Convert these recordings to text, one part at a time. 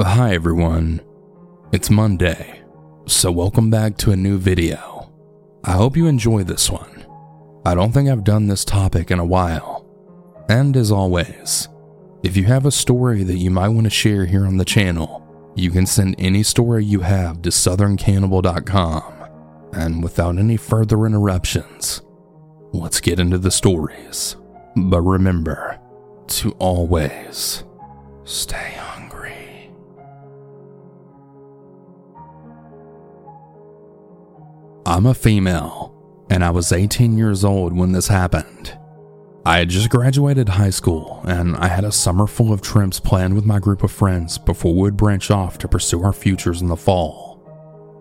Hi everyone, it's Monday, so welcome back to a new video. I hope you enjoy this one. I don't think I've done this topic in a while. And as always, if you have a story that you might want to share here on the channel, you can send any story you have to southerncannibal.com. And without any further interruptions, let's get into the stories. But remember to always stay hungry. I'm a female, and I was 18 years old when this happened. I had just graduated high school, and I had a summer full of trips planned with my group of friends before we would branch off to pursue our futures in the fall.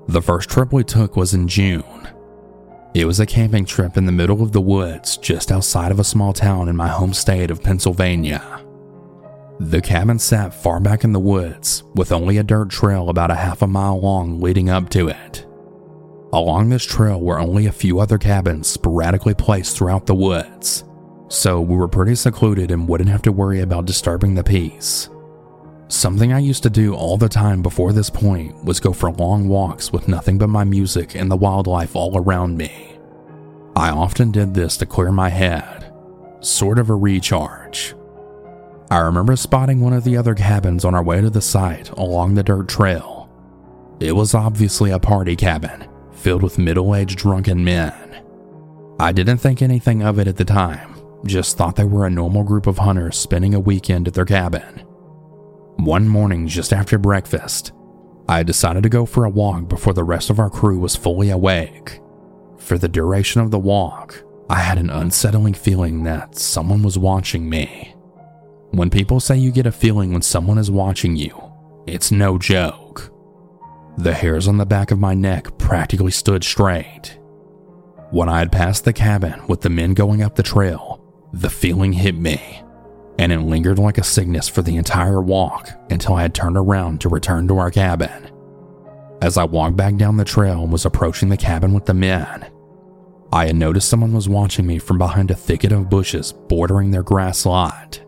The first trip we took was in June. It was a camping trip in the middle of the woods just outside of a small town in my home state of Pennsylvania. The cabin sat far back in the woods, with only a dirt trail about a half a mile long leading up to it. Along this trail were only a few other cabins sporadically placed throughout the woods, so we were pretty secluded and wouldn't have to worry about disturbing the peace. Something I used to do all the time before this point was go for long walks with nothing but my music and the wildlife all around me. I often did this to clear my head, sort of a recharge. I remember spotting one of the other cabins on our way to the site along the dirt trail. It was obviously a party cabin filled with middle aged drunken men. I didn't think anything of it at the time, just thought they were a normal group of hunters spending a weekend at their cabin. One morning, just after breakfast, I decided to go for a walk before the rest of our crew was fully awake. For the duration of the walk, I had an unsettling feeling that someone was watching me. When people say you get a feeling when someone is watching you, it's no joke. The hairs on the back of my neck practically stood straight. When I had passed the cabin with the men going up the trail, the feeling hit me, and it lingered like a sickness for the entire walk until I had turned around to return to our cabin. As I walked back down the trail and was approaching the cabin with the men, I had noticed someone was watching me from behind a thicket of bushes bordering their grass lot.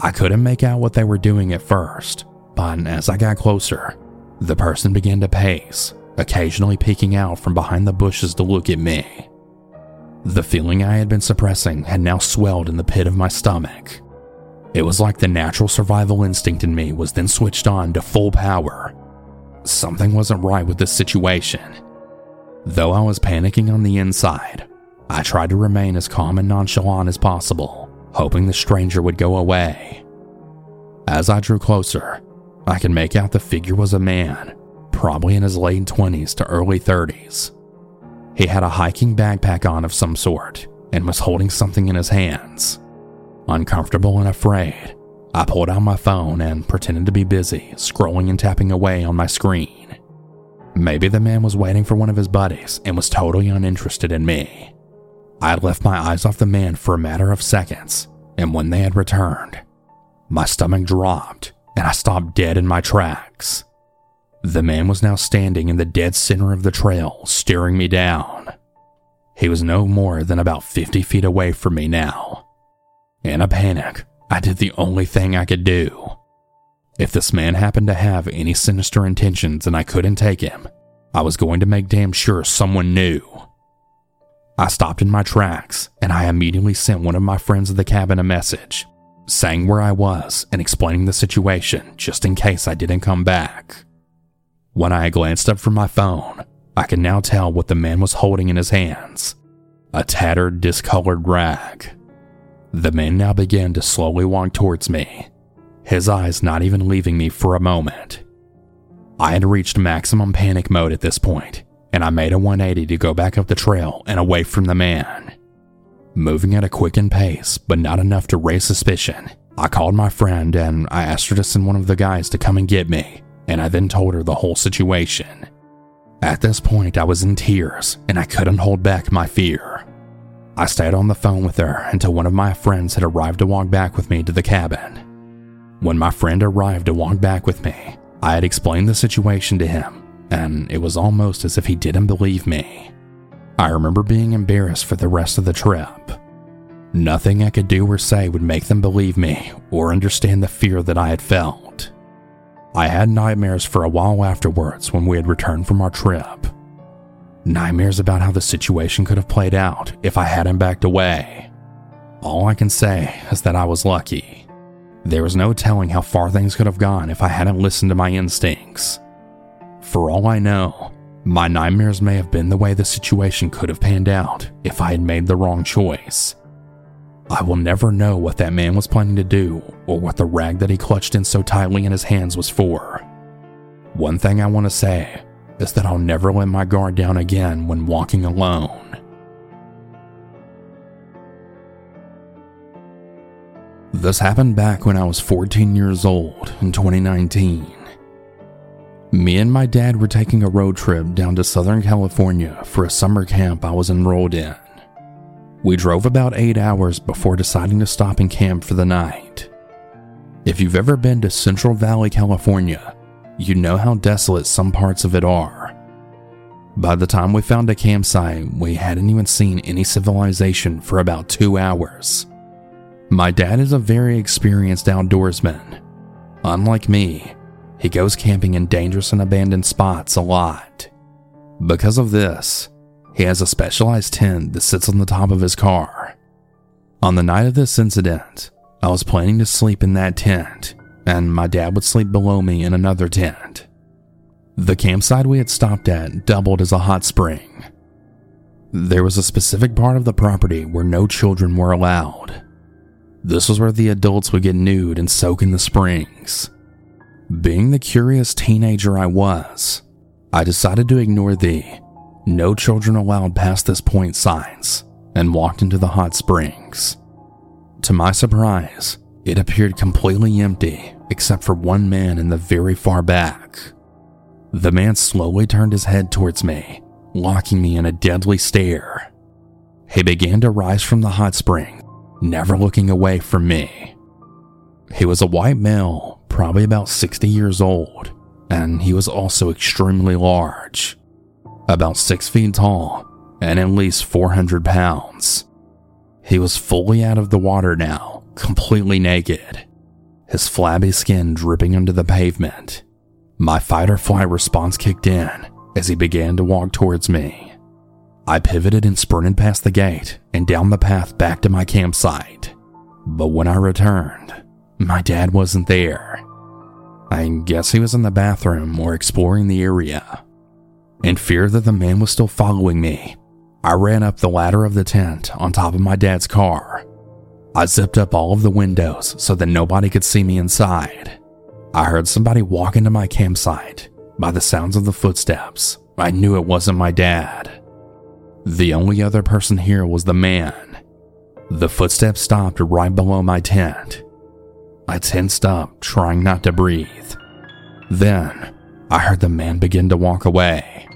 I couldn't make out what they were doing at first, but as I got closer, the person began to pace, occasionally peeking out from behind the bushes to look at me. The feeling I had been suppressing had now swelled in the pit of my stomach. It was like the natural survival instinct in me was then switched on to full power. Something wasn't right with this situation. Though I was panicking on the inside, I tried to remain as calm and nonchalant as possible, hoping the stranger would go away. As I drew closer, I could make out the figure was a man, probably in his late 20s to early 30s. He had a hiking backpack on of some sort and was holding something in his hands. Uncomfortable and afraid, I pulled out my phone and pretended to be busy scrolling and tapping away on my screen. Maybe the man was waiting for one of his buddies and was totally uninterested in me. I left my eyes off the man for a matter of seconds, and when they had returned, my stomach dropped and I stopped dead in my tracks. The man was now standing in the dead center of the trail, staring me down. He was no more than about 50 feet away from me now. In a panic, I did the only thing I could do. If this man happened to have any sinister intentions and I couldn't take him, I was going to make damn sure someone knew. I stopped in my tracks and I immediately sent one of my friends at the cabin a message, saying where I was and explaining the situation just in case I didn't come back. When I glanced up from my phone, I could now tell what the man was holding in his hands a tattered, discolored rag. The man now began to slowly walk towards me, his eyes not even leaving me for a moment. I had reached maximum panic mode at this point, and I made a 180 to go back up the trail and away from the man. Moving at a quickened pace, but not enough to raise suspicion, I called my friend and I asked her to send one of the guys to come and get me and I then told her the whole situation. At this point, I was in tears and I couldn't hold back my fear. I stayed on the phone with her until one of my friends had arrived to walk back with me to the cabin. When my friend arrived to walk back with me, I had explained the situation to him, and it was almost as if he didn't believe me. I remember being embarrassed for the rest of the trip. Nothing I could do or say would make them believe me or understand the fear that I had felt. I had nightmares for a while afterwards when we had returned from our trip. Nightmares about how the situation could have played out if I hadn't backed away. All I can say is that I was lucky. There was no telling how far things could have gone if I hadn't listened to my instincts. For all I know, my nightmares may have been the way the situation could have panned out if I had made the wrong choice. I will never know what that man was planning to do or what the rag that he clutched in so tightly in his hands was for. One thing I want to say is that I'll never let my guard down again when walking alone. This happened back when I was 14 years old in 2019. Me and my dad were taking a road trip down to Southern California for a summer camp I was enrolled in. We drove about eight hours before deciding to stop and camp for the night. If you've ever been to Central Valley, California, you know how desolate some parts of it are. By the time we found a campsite, we hadn't even seen any civilization for about two hours. My dad is a very experienced outdoorsman. Unlike me, he goes camping in dangerous and abandoned spots a lot. Because of this, he has a specialized tent that sits on the top of his car. On the night of this incident, I was planning to sleep in that tent and my dad would sleep below me in another tent. The campsite we had stopped at doubled as a hot spring. There was a specific part of the property where no children were allowed. This was where the adults would get nude and soak in the springs. Being the curious teenager I was, I decided to ignore the no children allowed past this point signs and walked into the hot springs. To my surprise, it appeared completely empty except for one man in the very far back. The man slowly turned his head towards me, locking me in a deadly stare. He began to rise from the hot spring, never looking away from me. He was a white male, probably about 60 years old, and he was also extremely large, about 6 feet tall and at least 400 pounds. He was fully out of the water now, completely naked, his flabby skin dripping onto the pavement. My fight or flight response kicked in as he began to walk towards me. I pivoted and sprinted past the gate and down the path back to my campsite. But when I returned, my dad wasn't there. I guess he was in the bathroom or exploring the area. In fear that the man was still following me, I ran up the ladder of the tent on top of my dad's car I zipped up all of the windows so that nobody could see me inside. I heard somebody walk into my campsite. By the sounds of the footsteps, I knew it wasn't my dad. The only other person here was the man. The footsteps stopped right below my tent. I tensed up, trying not to breathe. Then, I heard the man begin to walk away.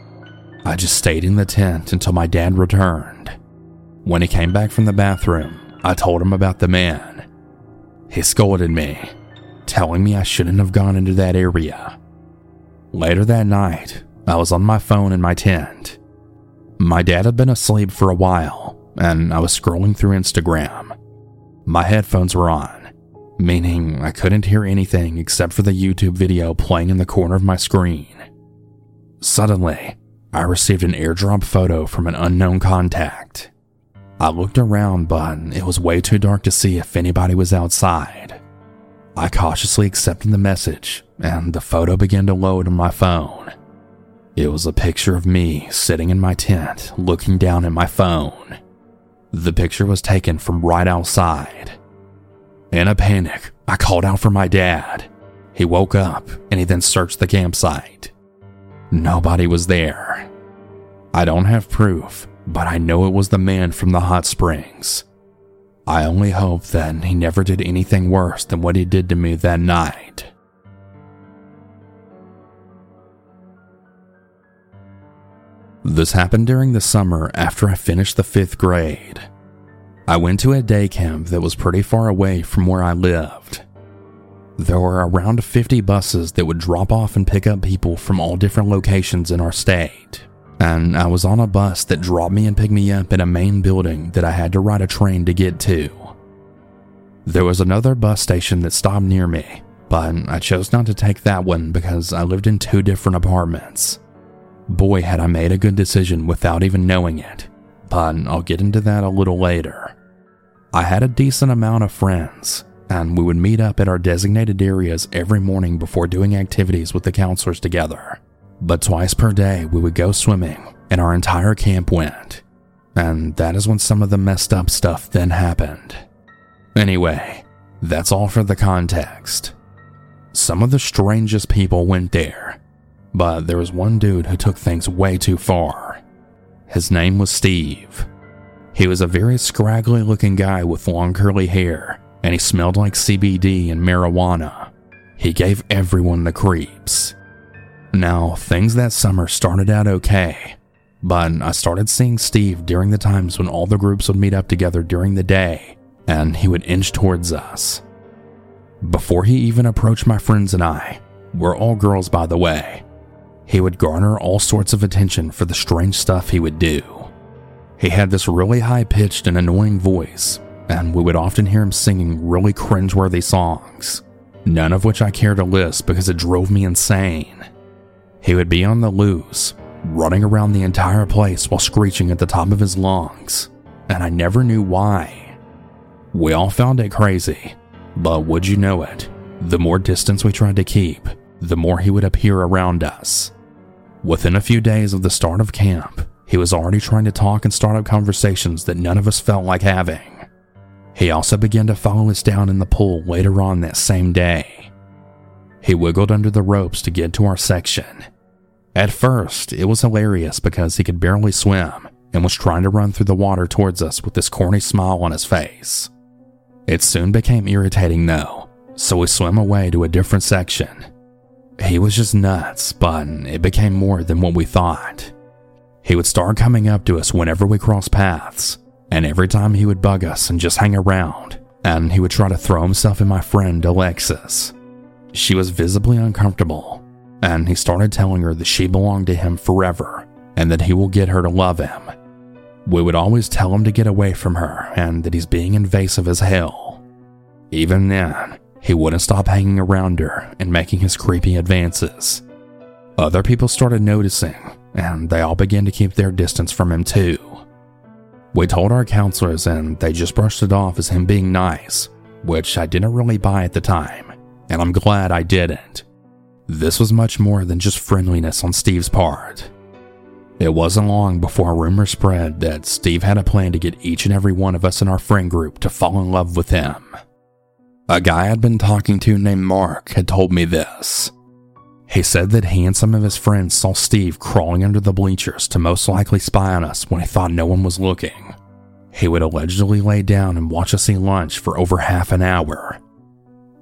I just stayed in the tent until my dad returned. When he came back from the bathroom, I told him about the man. He scolded me, telling me I shouldn't have gone into that area. Later that night, I was on my phone in my tent. My dad had been asleep for a while, and I was scrolling through Instagram. My headphones were on, meaning I couldn't hear anything except for the YouTube video playing in the corner of my screen. Suddenly, I received an airdrop photo from an unknown contact. I looked around, but it was way too dark to see if anybody was outside. I cautiously accepted the message, and the photo began to load on my phone. It was a picture of me sitting in my tent looking down at my phone. The picture was taken from right outside. In a panic, I called out for my dad. He woke up and he then searched the campsite. Nobody was there. I don't have proof, but I know it was the man from the hot springs. I only hope that he never did anything worse than what he did to me that night. This happened during the summer after I finished the fifth grade. I went to a day camp that was pretty far away from where I lived. There were around 50 buses that would drop off and pick up people from all different locations in our state and I was on a bus that dropped me and picked me up in a main building that I had to ride a train to get to. There was another bus station that stopped near me, but I chose not to take that one because I lived in two different apartments. Boy, had I made a good decision without even knowing it, but I'll get into that a little later. I had a decent amount of friends, and we would meet up at our designated areas every morning before doing activities with the counselors together. But twice per day, we would go swimming, and our entire camp went. And that is when some of the messed up stuff then happened. Anyway, that's all for the context. Some of the strangest people went there, but there was one dude who took things way too far. His name was Steve. He was a very scraggly looking guy with long curly hair, and he smelled like CBD and marijuana. He gave everyone the creeps. Now, things that summer started out okay, but I started seeing Steve during the times when all the groups would meet up together during the day, and he would inch towards us. Before he even approached my friends and I, we're all girls by the way, he would garner all sorts of attention for the strange stuff he would do. He had this really high pitched and annoying voice, and we would often hear him singing really cringeworthy songs, none of which I care to list because it drove me insane. He would be on the loose, running around the entire place while screeching at the top of his lungs, and I never knew why. We all found it crazy, but would you know it, the more distance we tried to keep, the more he would appear around us. Within a few days of the start of camp, he was already trying to talk and start up conversations that none of us felt like having. He also began to follow us down in the pool later on that same day. He wiggled under the ropes to get to our section. At first, it was hilarious because he could barely swim and was trying to run through the water towards us with this corny smile on his face. It soon became irritating though, so we swam away to a different section. He was just nuts, but it became more than what we thought. He would start coming up to us whenever we crossed paths, and every time he would bug us and just hang around, and he would try to throw himself in my friend Alexis. She was visibly uncomfortable, and he started telling her that she belonged to him forever and that he will get her to love him. We would always tell him to get away from her and that he's being invasive as hell. Even then, he wouldn't stop hanging around her and making his creepy advances. Other people started noticing, and they all began to keep their distance from him too. We told our counselors, and they just brushed it off as him being nice, which I didn't really buy at the time, and I'm glad I didn't. This was much more than just friendliness on Steve's part. It wasn't long before a rumor spread that Steve had a plan to get each and every one of us in our friend group to fall in love with him. A guy I'd been talking to named Mark had told me this. He said that he and some of his friends saw Steve crawling under the bleachers to most likely spy on us when he thought no one was looking. He would allegedly lay down and watch us eat lunch for over half an hour.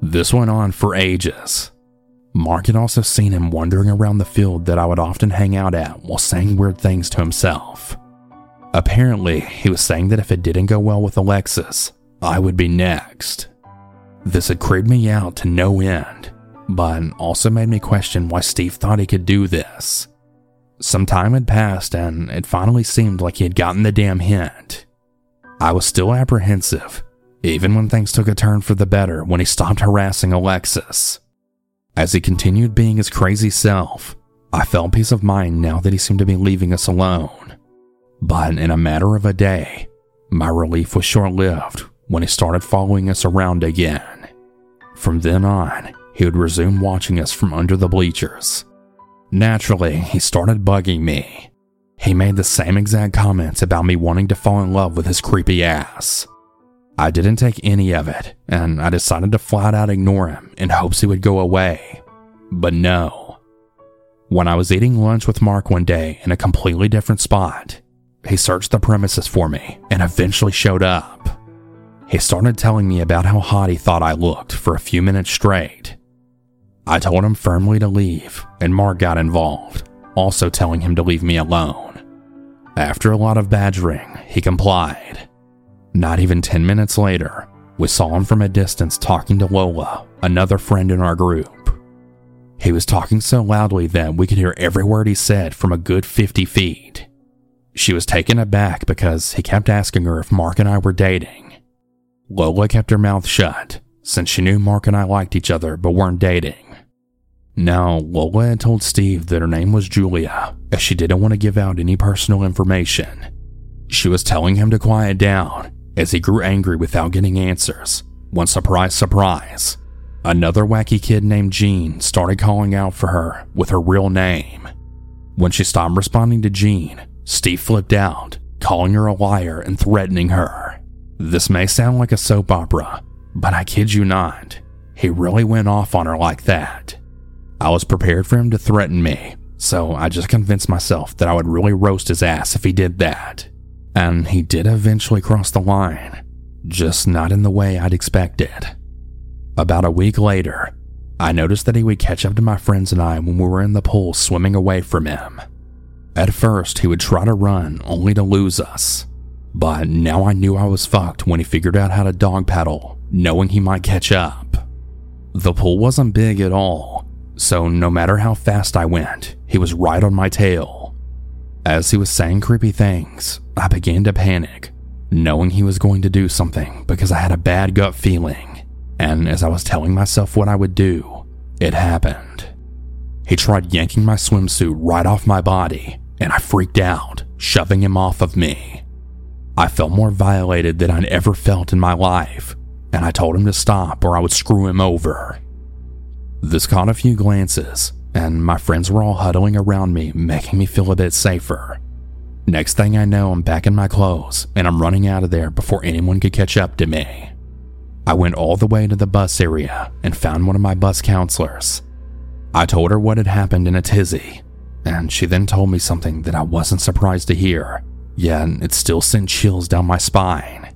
This went on for ages, Mark had also seen him wandering around the field that I would often hang out at while saying weird things to himself. Apparently, he was saying that if it didn't go well with Alexis, I would be next. This had creeped me out to no end, but also made me question why Steve thought he could do this. Some time had passed and it finally seemed like he had gotten the damn hint. I was still apprehensive, even when things took a turn for the better when he stopped harassing Alexis. As he continued being his crazy self, I felt peace of mind now that he seemed to be leaving us alone. But in a matter of a day, my relief was short lived when he started following us around again. From then on, he would resume watching us from under the bleachers. Naturally, he started bugging me. He made the same exact comments about me wanting to fall in love with his creepy ass. I didn't take any of it, and I decided to flat out ignore him in hopes he would go away. But no. When I was eating lunch with Mark one day in a completely different spot, he searched the premises for me and eventually showed up. He started telling me about how hot he thought I looked for a few minutes straight. I told him firmly to leave, and Mark got involved, also telling him to leave me alone. After a lot of badgering, he complied not even 10 minutes later, we saw him from a distance talking to Lola, another friend in our group. He was talking so loudly that we could hear every word he said from a good 50 feet. She was taken aback because he kept asking her if Mark and I were dating. Lola kept her mouth shut, since she knew Mark and I liked each other but weren't dating. Now, Lola had told Steve that her name was Julia, as she didn't want to give out any personal information. She was telling him to quiet down as he grew angry without getting answers. When surprise, surprise, another wacky kid named Jean started calling out for her with her real name. When she stopped responding to Jean, Steve flipped out, calling her a liar and threatening her. This may sound like a soap opera, but I kid you not, he really went off on her like that. I was prepared for him to threaten me, so I just convinced myself that I would really roast his ass if he did that. And he did eventually cross the line, just not in the way I'd expected. About a week later, I noticed that he would catch up to my friends and I when we were in the pool swimming away from him. At first, he would try to run only to lose us. But now I knew I was fucked when he figured out how to dog paddle, knowing he might catch up. The pool wasn't big at all, so no matter how fast I went, he was right on my tail. As he was saying creepy things, I began to panic, knowing he was going to do something because I had a bad gut feeling. And as I was telling myself what I would do, it happened. He tried yanking my swimsuit right off my body, and I freaked out, shoving him off of me. I felt more violated than I'd ever felt in my life, and I told him to stop or I would screw him over. This caught a few glances, and my friends were all huddling around me, making me feel a bit safer. Next thing I know, I'm back in my clothes, and I'm running out of there before anyone could catch up to me. I went all the way to the bus area and found one of my bus counselors. I told her what had happened in a tizzy, and she then told me something that I wasn't surprised to hear, yet it still sent chills down my spine.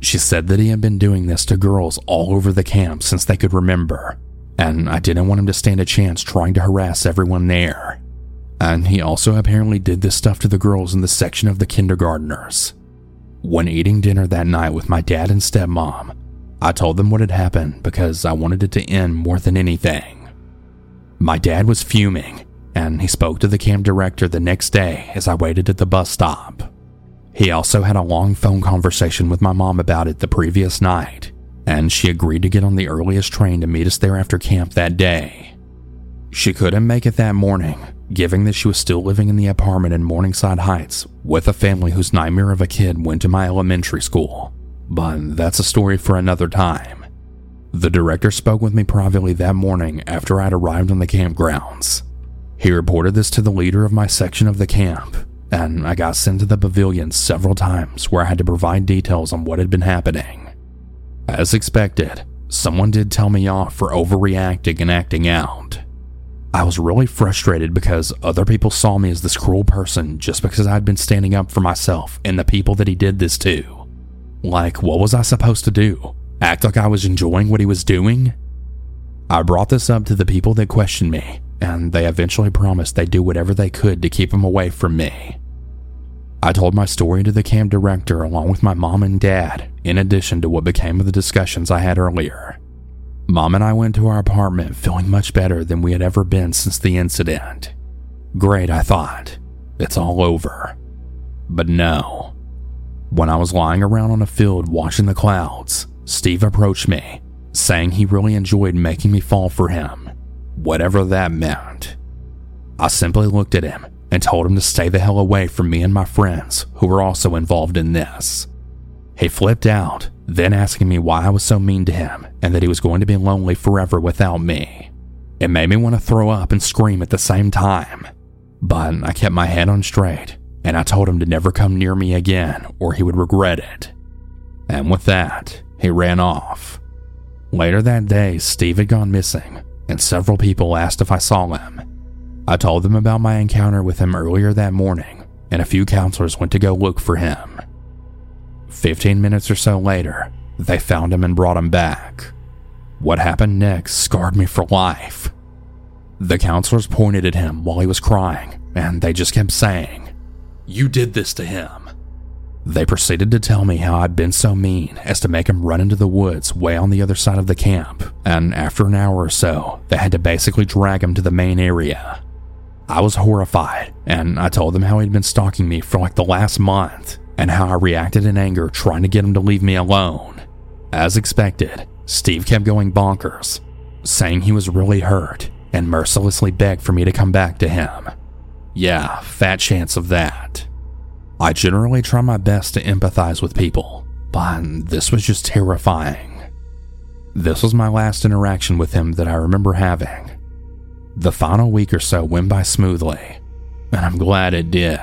She said that he had been doing this to girls all over the camp since they could remember, and I didn't want him to stand a chance trying to harass everyone there. And he also apparently did this stuff to the girls in the section of the kindergarteners. When eating dinner that night with my dad and stepmom, I told them what had happened because I wanted it to end more than anything. My dad was fuming, and he spoke to the camp director the next day as I waited at the bus stop. He also had a long phone conversation with my mom about it the previous night, and she agreed to get on the earliest train to meet us there after camp that day. She couldn't make it that morning, given that she was still living in the apartment in Morningside Heights with a family whose nightmare of a kid went to my elementary school. But that's a story for another time. The director spoke with me privately that morning after I'd arrived on the campgrounds. He reported this to the leader of my section of the camp, and I got sent to the pavilion several times where I had to provide details on what had been happening. As expected, someone did tell me off for overreacting and acting out. I was really frustrated because other people saw me as this cruel person just because I'd been standing up for myself and the people that he did this to. Like, what was I supposed to do? Act like I was enjoying what he was doing? I brought this up to the people that questioned me, and they eventually promised they'd do whatever they could to keep him away from me. I told my story to the camp director along with my mom and dad, in addition to what became of the discussions I had earlier. Mom and I went to our apartment feeling much better than we had ever been since the incident. Great, I thought. It's all over. But no. When I was lying around on a field watching the clouds, Steve approached me, saying he really enjoyed making me fall for him, whatever that meant. I simply looked at him and told him to stay the hell away from me and my friends who were also involved in this. He flipped out, then asking me why I was so mean to him and that he was going to be lonely forever without me. It made me want to throw up and scream at the same time. But I kept my head on straight and I told him to never come near me again or he would regret it. And with that, he ran off. Later that day, Steve had gone missing, and several people asked if I saw him. I told them about my encounter with him earlier that morning, and a few counselors went to go look for him. Fifteen minutes or so later, they found him and brought him back. What happened next scarred me for life. The counselors pointed at him while he was crying, and they just kept saying, You did this to him. They proceeded to tell me how I'd been so mean as to make him run into the woods way on the other side of the camp, and after an hour or so, they had to basically drag him to the main area. I was horrified, and I told them how he'd been stalking me for like the last month, and how I reacted in anger trying to get him to leave me alone. As expected, Steve kept going bonkers, saying he was really hurt and mercilessly begged for me to come back to him. Yeah, fat chance of that. I generally try my best to empathize with people, but this was just terrifying. This was my last interaction with him that I remember having. The final week or so went by smoothly, and I'm glad it did.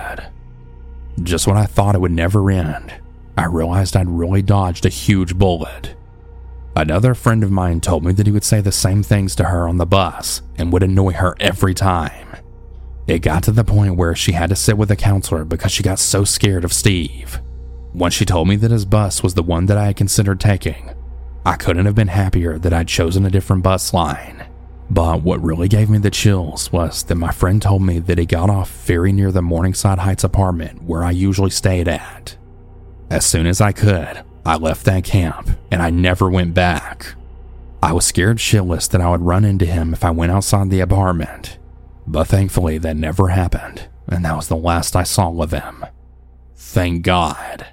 Just when I thought it would never end, I realized I'd really dodged a huge bullet. Another friend of mine told me that he would say the same things to her on the bus and would annoy her every time. It got to the point where she had to sit with a counselor because she got so scared of Steve. Once she told me that his bus was the one that I had considered taking, I couldn't have been happier that I'd chosen a different bus line. But what really gave me the chills was that my friend told me that he got off very near the Morningside Heights apartment where I usually stayed at. As soon as I could, I left that camp and I never went back. I was scared shitless that I would run into him if I went outside the apartment, but thankfully that never happened, and that was the last I saw of him. Thank God.